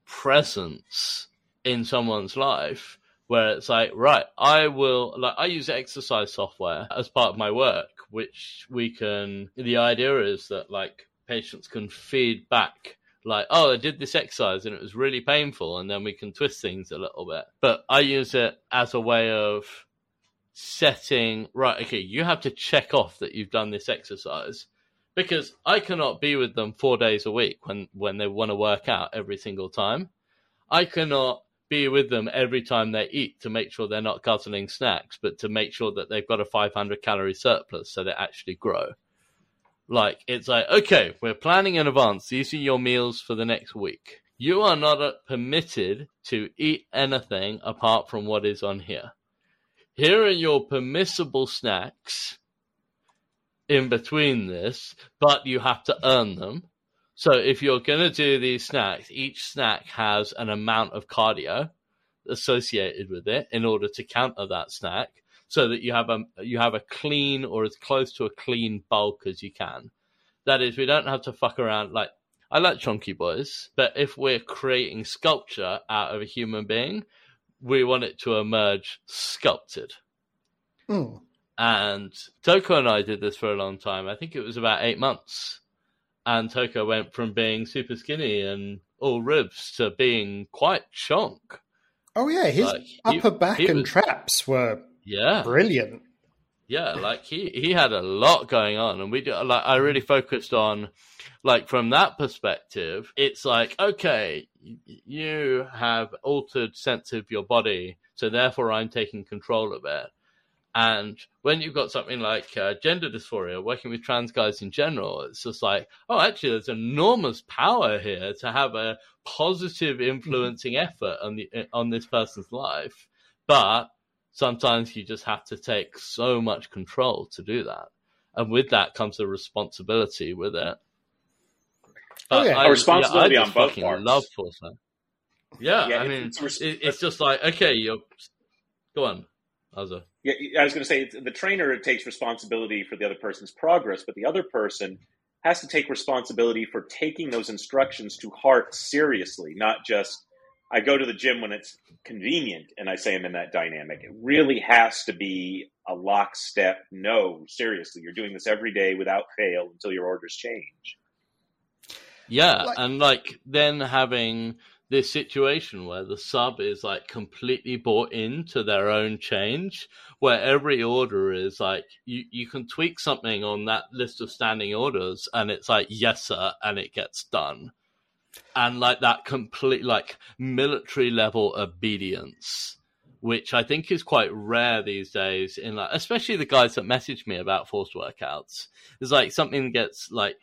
presence in someone's life where it's like right i will like i use exercise software as part of my work which we can the idea is that like patients can feed back like oh i did this exercise and it was really painful and then we can twist things a little bit. But i use it as a way of setting right okay you have to check off that you've done this exercise because I cannot be with them four days a week when, when they want to work out every single time. I cannot be with them every time they eat to make sure they're not guzzling snacks, but to make sure that they've got a 500 calorie surplus so they actually grow. Like, it's like, okay, we're planning in advance. These are your meals for the next week. You are not permitted to eat anything apart from what is on here. here are your permissible snacks in between this, but you have to earn them. So if you're going to do these snacks, each snack has an amount of cardio associated with it in order to counter that snack so that you have a you have a clean or as close to a clean bulk as you can. That is, we don't have to fuck around like I like chunky boys, but if we're creating sculpture out of a human being, we want it to emerge sculpted. Mm. And Toko and I did this for a long time. I think it was about eight months. And Toko went from being super skinny and all ribs to being quite chunk. Oh yeah, his Like, he- upper back he and was- traps were Yeah. brilliant. Yeah, like he he had a lot going on, and we do, like I really focused on like from that perspective. It's like okay, you have altered sense of your body, so therefore I'm taking control of it. And when you've got something like uh, gender dysphoria, working with trans guys in general, it's just like, oh, actually, there's enormous power here to have a positive influencing effort on the on this person's life, but sometimes you just have to take so much control to do that. And with that comes a responsibility with it. Oh, yeah. I, A responsibility I on both parts. Love Forza. Yeah, Yeah, I it's- mean, it's a res- it, it's just like, okay, you're. Go on, Azza. Yeah, I was going to say the trainer takes responsibility for the other person's progress, but the other person has to take responsibility for taking those instructions to heart seriously, not just I go to the gym when it's convenient and I say I'm in that dynamic. It really has to be a lockstep. No, seriously, you're doing this every day without fail until your orders change. Yeah, Like- and like then having this situation where the sub is like completely bought into their own change, where every order is like you, you can tweak something on that list of standing orders and it's like yes sir and it gets done. And like that complete like military level obedience. Which I think is quite rare these days in like especially the guys that message me about forced workouts. It's like something gets like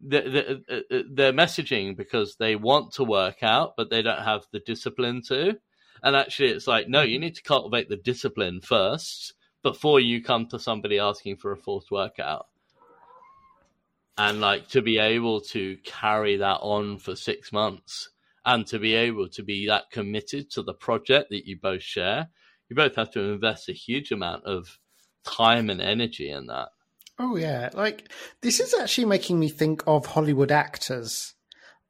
they're, they're uh, uh, messaging because they want to work out, but they don't have the discipline to. And actually, it's like, no, you mm-hmm. need to cultivate the discipline first before you come to somebody asking for a forced workout. And like to be able to carry that on for six months and to be able to be that committed to the project that you both share, you both have to invest a huge amount of time and energy in that. Oh yeah, like this is actually making me think of Hollywood actors.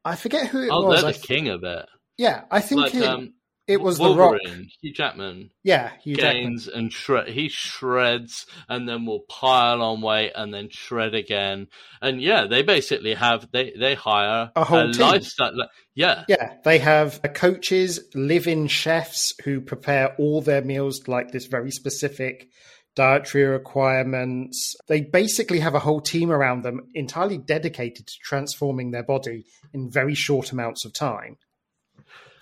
I forget who it Oh, was. they're the th- king of it. yeah, I think Like, it, um, it was The Rock. Wolverine, Hugh Jackman Yeah, Hugh Jackman. gains and shred. He shreds and then will pile on weight and then shred again. And yeah, they basically have they they hire A whole team. lifestyle. Yeah, Yeah, they have coaches, live-in chefs who prepare all their meals like this very specific dietary requirements. They basically have a whole team around them entirely dedicated to transforming their body in very short amounts of time.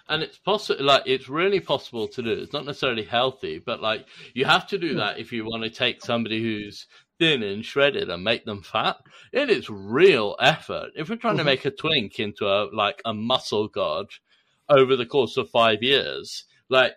and it's possible. Like it's really possible to do. It's not necessarily healthy, but like you have to do Hmm. that if you want to take somebody who's thin and shredded and make them fat. It is real effort. If we're trying to Mhm. make a twink into a like a muscle god over the course of five years, like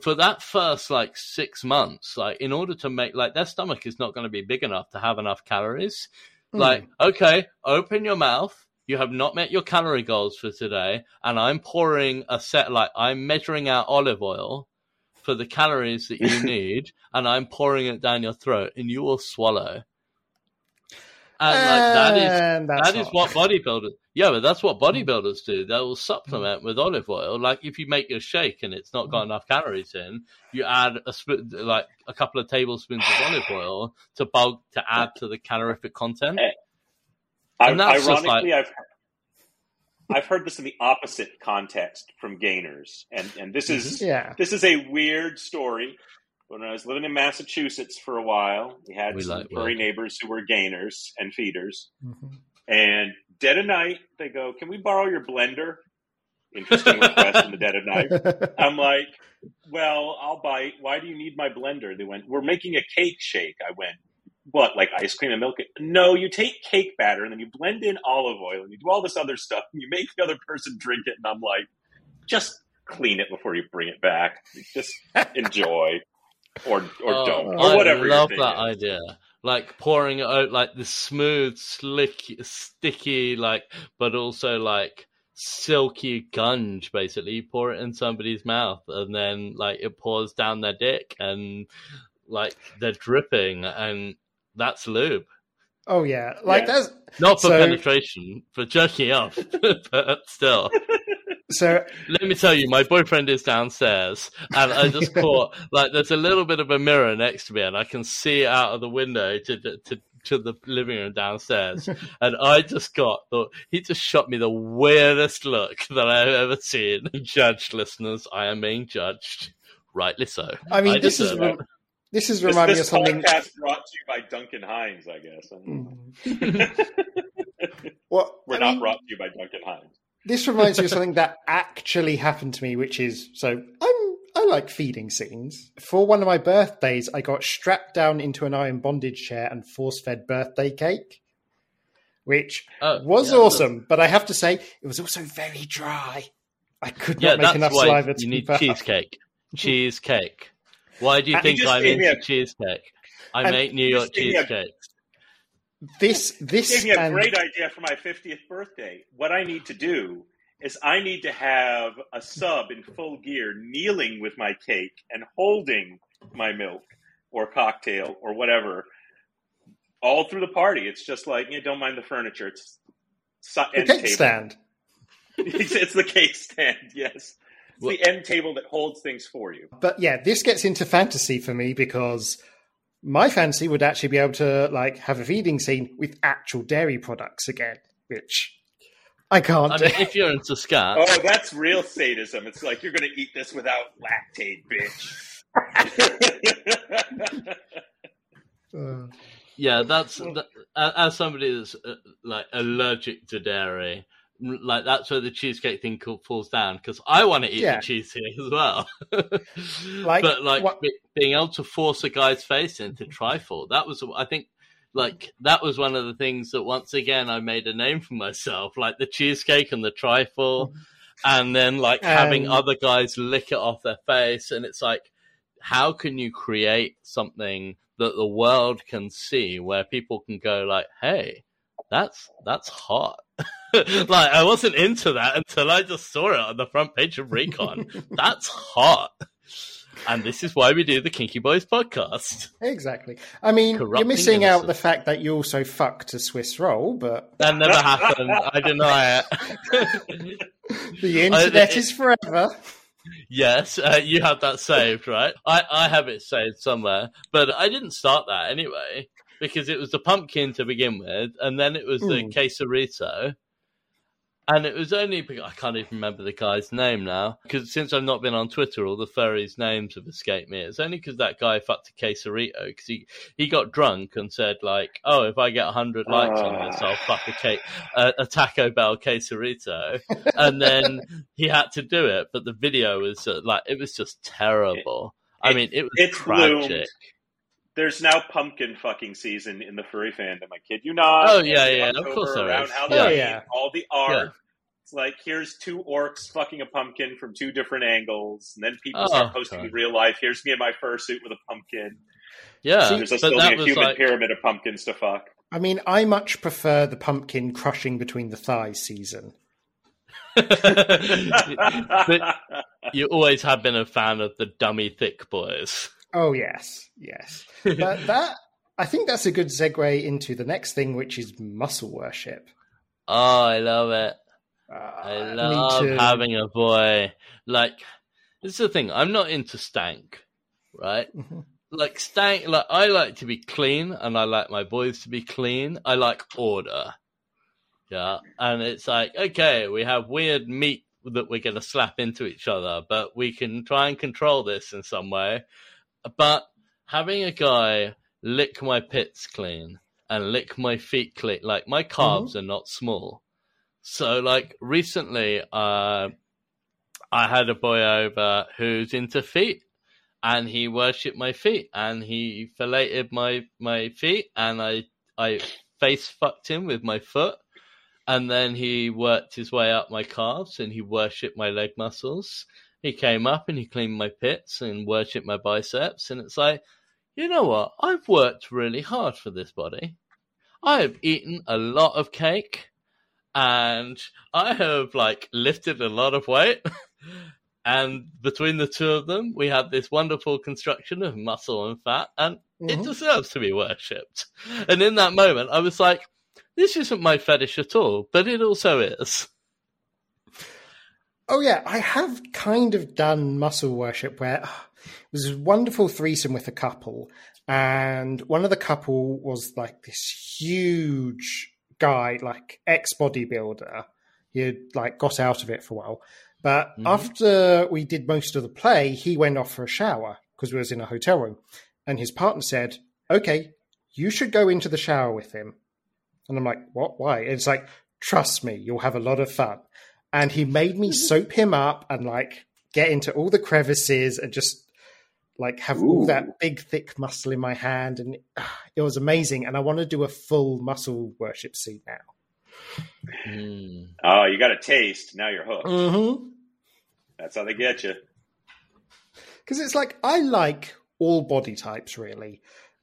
for that first like six months, like in order to make like their stomach is not going to be big enough to have enough calories. Hmm. Like, okay, open your mouth. You have not met your calorie goals for today, and I'm pouring a set like I'm measuring out olive oil for the calories that you need, and I'm pouring it down your throat, and you will swallow. And like that is And that is what bodybuilders. Yeah, but that's what hmm. bodybuilders do. They will supplement hmm. with olive oil. Like if you make your shake and it's not got hmm. enough calories in, you add a sp- like a couple of tablespoons of olive oil to bulk to add to the calorific content. Eh, I, And that's just ironically, I've I've heard this in the opposite context from gainers, and and this is mm-hmm. Yeah. this is a weird story. When I was living in Massachusetts for a while, we had We some like furry weird. neighbors who were gainers and feeders. Mhm. And dead of night, they go, "Can we borrow your blender?" Interesting request in the dead of night. I'm like, "Well, I'll bite. Why do you need my blender?" They went, "We're making a cake shake." I went, "What? Like ice cream and milk?" No, you take cake batter and then you blend in olive oil and you do all this other stuff and you make the other person drink it. And I'm like, "Just clean it before you bring it back. Just enjoy." or or Oh, don't, I or whatever. your love thing that is. idea. Like pouring it out like the smooth, slick, sticky, like, but also like silky gunge. Basically, you pour it in somebody's mouth, and then like it pours down their dick, and like they're dripping, and that's lube. Oh yeah, like Yeah. that's Not for So- penetration, for jerking off, but still. so. Let me tell you, my boyfriend is downstairs, and I just caught like there's a little bit of a mirror next to me, and I can see out of the window to the- to to the living room downstairs, and I just got the he just shot me the weirdest look that I've ever seen. Judge listeners, I am being judged, rightly so. I mean, this is deserve it. this is This, reminding me of this something. podcast brought to you by Duncan Hines, I guess. Mm. Well, We're I not mean, brought to you by Duncan Hines. This reminds me of something that actually happened to me, which is so I'm I like feeding scenes. For one of my birthdays, I got strapped down into an iron bondage chair and force fed birthday cake, which Oh, was yeah, awesome. But I have to say, it was also very dry. I could Yeah, not make enough why saliva to you need keep cheesecake. Cheesecake. Why do you And think I'm into a- cheesecake? I And make New York just gave me a- cheesecake. This this gave me a and- great idea for my 50th birthday. What I need to do is I need to have a sub in full gear kneeling with my cake and holding my milk or cocktail or whatever all through the party. It's just like, you know, don't mind the furniture. It's si- the end cake table. stand. it's, it's the cake stand, yes. It's Well- the end table that holds things for you. But yeah, this gets into fantasy for me because my fancy would actually be able to like have a feeding scene with actual dairy products again, which I can't I do. mean, if you're into scat, Oh, that's real sadism. It's like you're going to eat this without lactate, bitch. Uh, yeah, that's that, as somebody that's uh, like allergic to dairy. Like that's where the cheesecake thing falls down because I want to eat Yeah. the cheesecake as well. Like, but like what- being able to force a guy's face into trifle, that was I think like that was one of the things that once again I made a name for myself, like the cheesecake and the trifle, and then like having Um, other guys lick it off their face, and it's like, how can you create something that the world can see where people can go like, hey, that's that's hot. like I wasn't into that until I just saw it on the front page of Recon. that's hot. And this is why we do the Kinky Boys podcast. exactly. I mean, you're Corrupting missing out the fact that you also fucked a Swiss roll, but That never happened. I deny it. the internet it- is forever. yes, uh, you have that saved, right? I, I have it saved somewhere, but I didn't start that anyway because it was the pumpkin to begin with, and then it was the Mm. quesarito. And it was only because I can't even remember the guy's name now. Because since I've not been on Twitter, all the furries' names have escaped me. It's only because that guy fucked a quesarito because he, he got drunk and said like, "Oh, if I get hundred likes on this, I'll fuck a a, a Taco Bell quesarito." and then he had to do it, but the video was uh, like it was just terrible. I mean, it was tragic. bloomed. There's now pumpkin fucking season in the furry fandom. I kid you not. Oh, yeah, Every yeah, of course there around is. Halloween, Oh, yeah. all the art. Yeah. It's like here's two orcs fucking a pumpkin from two different angles, and then people Oh, start posting God. real life. Here's me in my fursuit with a pumpkin. Yeah, There's a, still a was human like pyramid of pumpkins to fuck. I mean, I much prefer the pumpkin crushing between the thighs season. but you always have been a fan of the dummy thick boys. Oh yes, yes. But that I think that's a good segue into the next thing, which is muscle worship. Oh, I love it. Uh, I love having a boy. Like, this is the thing. I'm not into stank, right? Mhm. Like stank. Like I like to be clean, and I like my boys to be clean. I like order. Yeah, and it's like okay, we have weird meat that we're going to slap into each other, but we can try and control this in some way. But having a guy lick my pits clean and lick my feet clean, like my calves are not small. So, like recently, uh, I had a boy over who's into feet, and he worshipped my feet, and he filleted my my feet, and I I face fucked him with my foot, and then he worked his way up my calves, and he worshipped my leg muscles, he came up and he cleaned my pits and worshipped my biceps. And it's like, you know what? I've worked really hard for this body. I have eaten a lot of cake and I have like lifted a lot of weight. and between the two of them, we have this wonderful construction of muscle and fat, and mm-hmm. it deserves to be worshipped. And in that moment, I was like, this isn't my fetish at all, but it also is. Oh yeah, I have kind of done muscle worship where oh, it was a wonderful threesome with a couple, and one of the couple was like this huge guy, like ex bodybuilder. He had like got out of it for a while. But mm-hmm. after we did most of the play, he went off for a shower because we was in a hotel room. And his partner said, Okay, you should go into the shower with him. And I'm like, What? Why? And it's like, trust me, you'll have a lot of fun. And he made me soap him up and like get into all the crevices and just like have Ooh. all that big thick muscle in my hand. And uh, it was amazing. And i want to do a full muscle worship scene now. Mm. oh you got a taste. Now you're hooked. Mm-hmm. that's how they get you. Because it's like i like all body types really.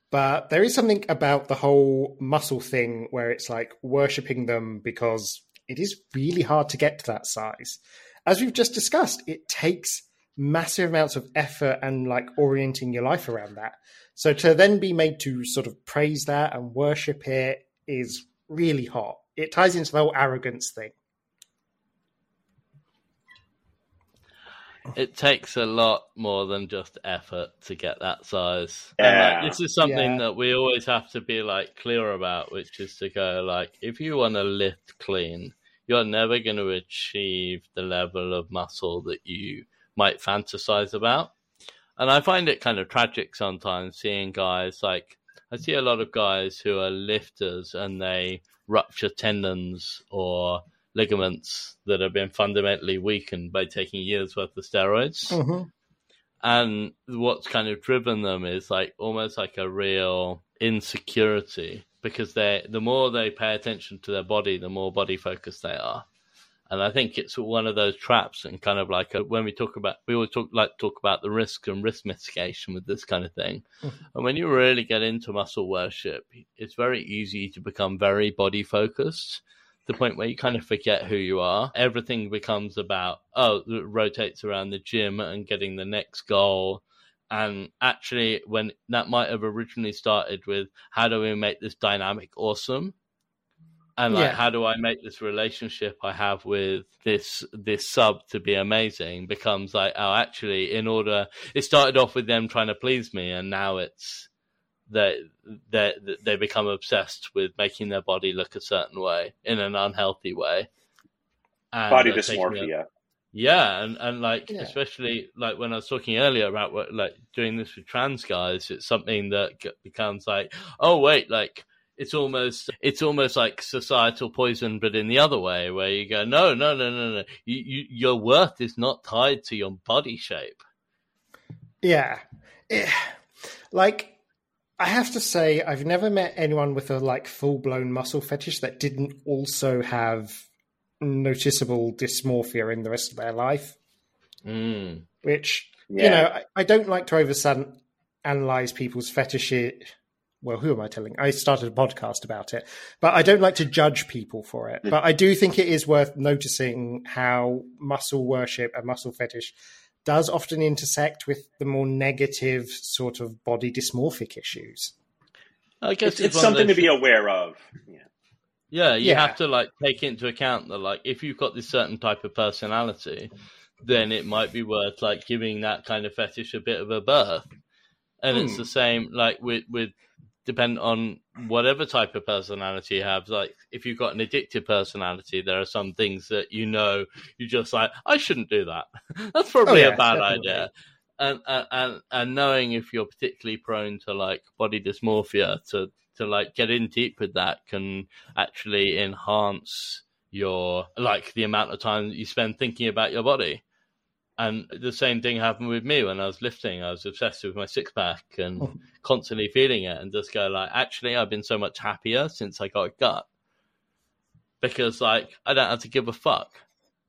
But there is something about the whole muscle thing where it's like worshipping them because it is really hard to get to that size as we've just discussed it takes massive amounts of effort and like orienting your life around that. So to then be made to sort of praise that and worship it is really hot. It ties into the whole arrogance thing. It takes a lot more than just effort to get that size. Yeah. Like, this is something yeah. that we always have to be like clear about, which is to go like, if you want to lift clean, you're never going to achieve the level of muscle that you might fantasize about. And I find it kind of tragic sometimes seeing guys like I see a lot of guys who are lifters and they rupture tendons or ligaments that have been fundamentally weakened by taking years worth of steroids. Mm-hmm. And what's kind of driven them is like almost like a real insecurity because they the more they pay attention to their body, the more body focused they are. And I think it's one of those traps, and kind of like a, when we talk about, we always talk like talk about the risk and risk mitigation with this kind of thing. Mm-hmm. And when you really get into muscle worship, it's very easy to become very body focused the point where you kind of forget who you are. Everything becomes about, oh, it rotates around the gym and getting the next goal. And actually, when that might have originally started with, how do we make this dynamic awesome? and like yeah. how do i make this relationship i have with this this sub to be amazing becomes like oh actually in order it started off with them trying to please me and now it's they, they they become obsessed with making their body look a certain way in an unhealthy way and body dysmorphia yeah and and like yeah. especially like when i was talking earlier about what like doing this with trans guys it's something that becomes like oh wait like it's almost it's almost like societal poison, but in the other way, where you go, no, no, no, no, no, you, you, your worth is not tied to your body shape. Yeah, it, like I have to say, I've never met anyone with a like full blown muscle fetish that didn't also have noticeable dysmorphia in the rest of their life. Mm. Which yeah. you know, I, I, don't like to over analyze people's fetishes well, who am I telling? I started a podcast about it, but I don't like to judge people for it. But I do think it is worth noticing how muscle worship and muscle fetish does often intersect with the more negative sort of body dysmorphic issues. I guess it's, it's something to be aware of. Yeah. Yeah, you yeah. have to like take into account that like if you've got this certain type of personality, then it might be worth like giving that kind of fetish a bit of a berth. And hmm. it's the same like with with depend on whatever type of personality you have. Like if you've got an addictive personality, there are some things that you know you just like, I shouldn't do that. That's probably oh, yeah, a bad definitely. idea. And, and and knowing if you're particularly prone to like body dysmorphia, to to like get in deep with that can actually enhance your like the amount of time that you spend thinking about your body. And the same thing happened with me when I was lifting. I was obsessed with my six pack and oh. constantly feeling it and just go like, actually, I've been so much happier since I got a gut because like I don't have to give a fuck.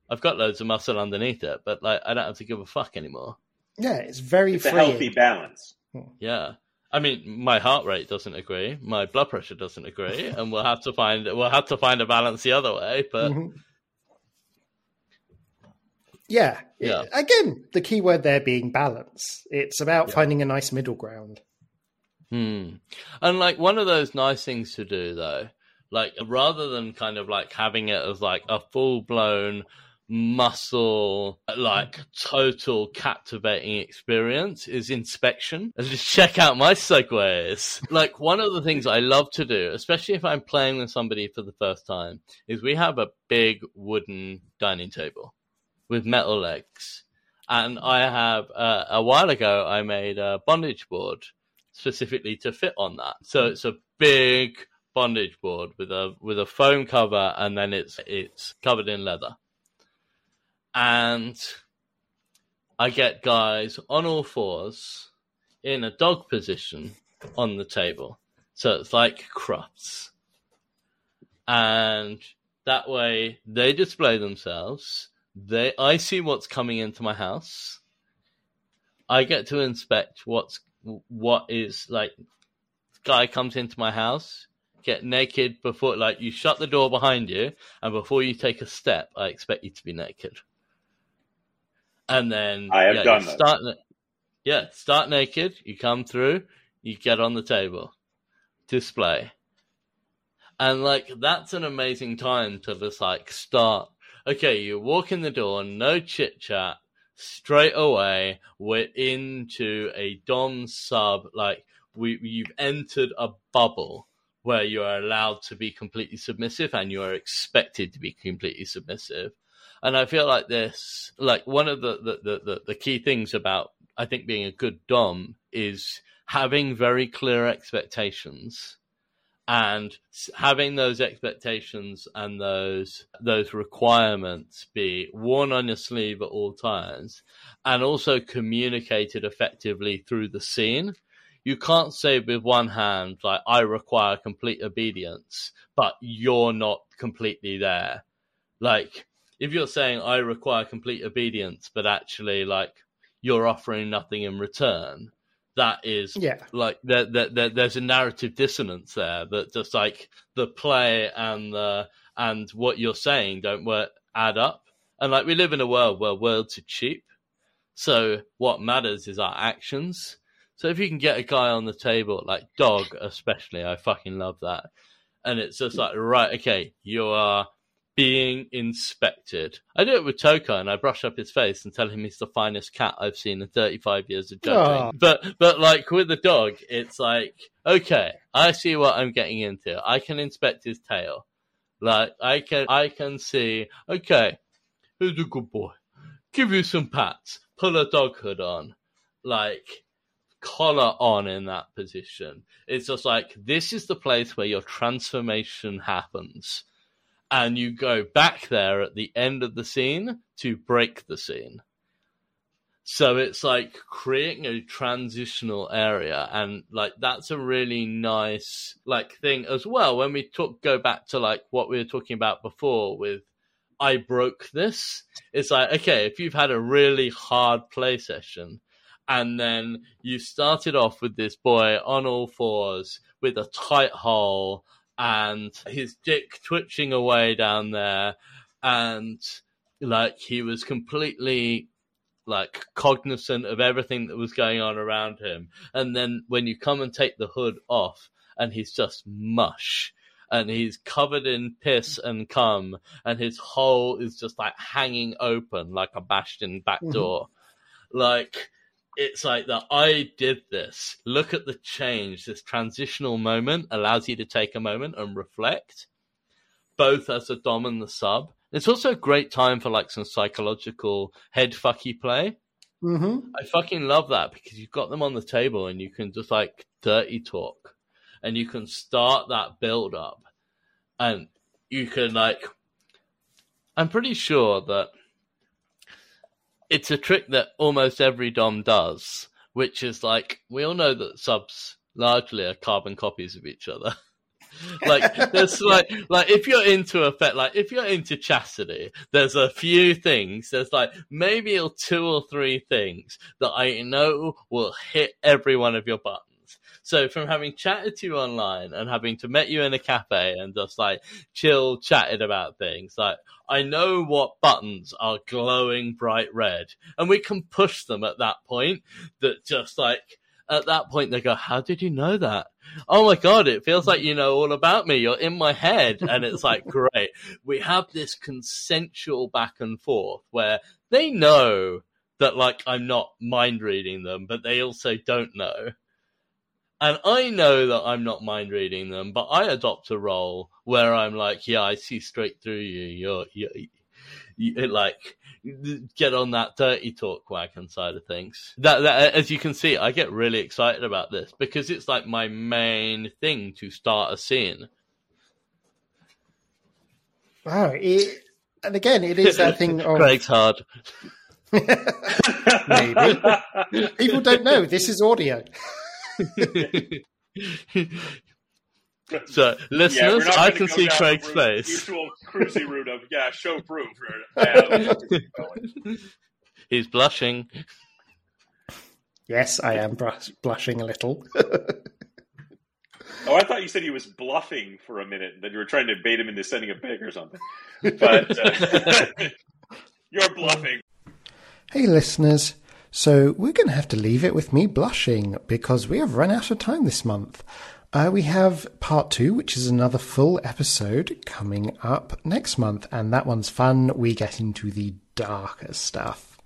I've got loads of muscle underneath it, but like I don't have to give a fuck anymore. Yeah, it's very It's a healthy balance. Yeah. I mean, my heart rate doesn't agree, my blood pressure doesn't agree, and we'll have to find we'll have to find a balance the other way. But Mhm. Yeah. Yeah. It- again, the key word there being balance. It's about Yeah. finding a nice middle ground. Hmm. And like one of those nice things to do though, like rather than kind of like having it as like a full blown muscle, like total captivating experience is inspection. And just check out my segues. like one of the things I love to do, especially if I'm playing with somebody for the first time, is we have a big wooden dining table with metal legs. And I have, uh, a while ago, I made a bondage board specifically to fit on that. So it's a big bondage board with a with a foam cover and then it's it's covered in leather. And I get guys on all fours in a dog position on the table. So it's like crops. And that way they display themselves. They I see what's coming into my house. I get to inspect what's what is like guy comes into my house get naked before like you shut the door behind you and before you take a step i expect you to be naked and then I have yeah, done that. start yeah start naked you come through you get on the table display and like that's an amazing time to just like start okay you walk in the door no chit chat straight away we're into a dom sub like we you've entered a bubble where you are allowed to be completely submissive and you are expected to be completely submissive. And i feel like this like one of the the the, the, the key things about i think being a good dom is having very clear expectations and having those expectations and those those requirements be worn on your sleeve at all times and also communicated effectively through the scene. You can't say with one hand like i require complete obedience but you're not completely there. Like if you're saying i require complete obedience but actually like you're offering nothing in return that is Yeah. like there, there, there, there's a narrative dissonance there that just like the play and the and what you're saying don't work add up. And like we live in a world where words are cheap. So what matters is our actions. So if you can get a guy on the table like dog especially i fucking love that. And it's just like right okay you are being inspected. I do it with Toka, and I brush up his face and tell him he's the finest cat I've seen in 35 years of judging. But but like with the dog, it's like okay, I see what I'm getting into. I can inspect his tail. Like I can I can see okay, who's a good boy? Give you some pats. Pull a dog hood on. Like collar on in that position. It's just like this is the place where your transformation happens and you go back there at the end of the scene to break the scene. So it's like creating a transitional area, and like that's a really nice like thing as well. When we talk, go back to like what we were talking about before with I broke this. It's like okay, if you've had a really hard play session, and then you started off with this boy on all fours with a tight hole and his dick twitching away down there. And like he was completely like cognizant of everything that was going on around him. And then when you come and take the hood off and he's just mush. And he's covered in piss and cum. And his hole is just like hanging open like a bashed in back Mhm. door. Like it's like that I did this. Look at the change. This transitional moment allows you to take a moment and reflect, both as a dom and the sub. It's also a great time for like some psychological head fucky play. hmm I fucking love that because you've got them on the table and you can just like dirty talk and you can start that build up and you can like I'm pretty sure that it's a trick that almost every dom does, which is like we all know that subs largely are carbon copies of each other. like there's like like if you're into a pet like if you're into chastity there's a few things there's like maybe two or three things that i know will hit every one of your buttons so from having chatted to you online and having to met you in a cafe and just like chill chatted about things like i know what buttons are glowing bright red and we can push them at that point that just like at that point they go, "How did you know that?" Oh my god, it feels like you know all about me. You're in my head, and it's like great. We have this consensual back and forth where they know that like I'm not mind reading them, but they also don't know. And I know that I'm not mind reading them, but I adopt a role where I'm like, yeah, I see straight through you. You're, you're, you, like get on that dirty talk wagon side of things. That, that, as you can see, I get really excited about this because it's like my main thing to start a scene. Wow, it, and again, it is that thing of Craig's hard. Maybe people don't know this is audio. So, listeners, yeah, I can see Craig's face. Usual cruisy route of yeah, show proof. He's blushing. Yes, I am blushing a little. oh, I thought you said he was bluffing for a minute. That you were trying to bait him into sending a pic or something. But uh, you're bluffing. Hey, listeners. So we're going to have to leave it with me blushing because we have run out of time this month. Uh, we have part two, which is another full episode coming up next month, and that one's fun. We get into the darker stuff.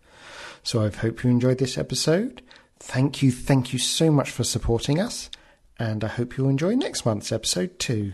So I hope you enjoyed this episode. Thank you, thank you so much for supporting us, and I hope you'll enjoy next month's episode too.